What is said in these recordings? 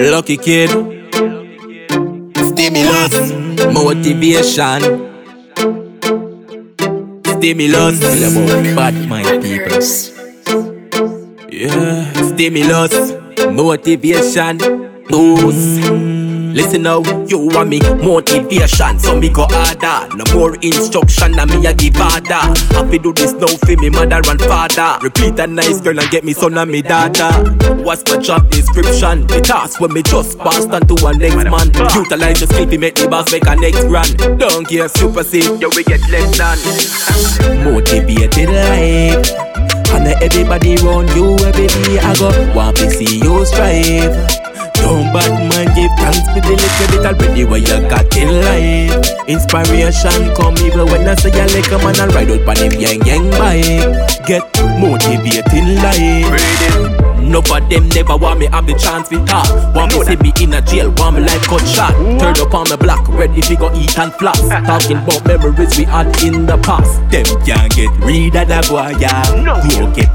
LuckyKidd. Stimulus. Motivation. Stimulus. About bad mind people. Yeah. Stimulus. Motivation. Boost. Listen now, you want me motivation, so me go harder. No more instruction, and me a give harder. Happy do this now for me mother and father. Repeat a nice girl and get me son and me daughter. What's my job description? The task when me just pass on to a next man. Utilize the skill to make the boss make a next run. Don't care super sick, you we get less than. Motivated life. And everybody round you every day I go want to see you strive. Don't bad man give thanks for the little bit already what you got in life. Inspiration come even when I say I like a man and ride out on him yang yang bike. Get motivating life. Breathing. No of them never want me have the chance to talk. Want me see me in a jail, want me life cut shot. Turn up on my block, ready to go eat and floss. Talking about memories we had in the past. Them can't get rid of that boy, yeah. You get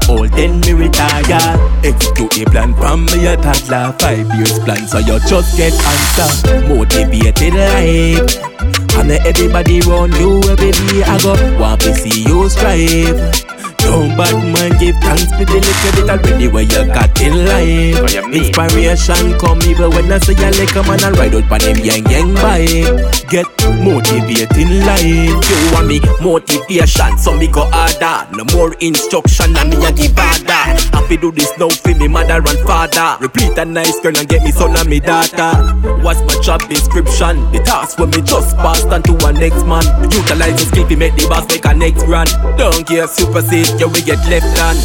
Execute a plan from me a toddler. Five years plan, so you just get answer. Motivated life. And everybody round you every day I go Want to see you strive don't bad man give thanks for the little bit already where you got in life. Inspiration come even when I I like a man and ride out on him yang yang bike. Get motivating life. You want me motivation, so me go harder. No more instruction, and me a give harder. Happy do this now for me mother and father. Repeat a nice girl and get me son and me daughter. What's my job description? The task when me just passed on to a next man. Utilize the skill to make the boss make a next run. Don't care super safe you will get left on.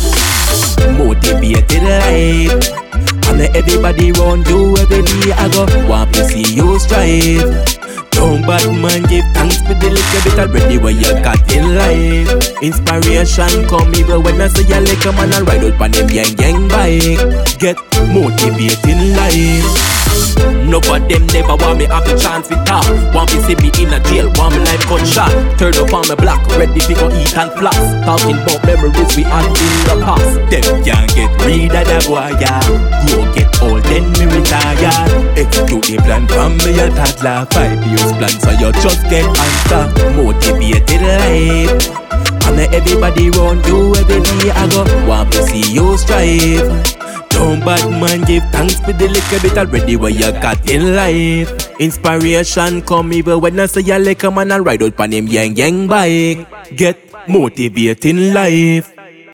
Motivated life. And everybody round you every day I go want to see you strive. Don't bad man give thanks for the little bit already what you got in life. Inspiration come even when I like a man and ride out on them yang yang bike. Get motivating life. No of them never want me have the chance to talk. Want me see me in a jail, want me life cut shot. Turn up on my block, ready to eat and floss. Talking about memories we had in the past. Them can't get rid of that boy, yeah. Then me retire. Execute the plan from me a toddler. Five years plan, so you just get answer. Motivated life. And everybody round you every day I go Want to see you strive don't bad man give thanks for the little bit already what you got in life. Inspiration come even when I say a man and ride out on him yang yang bike. Get motivating life.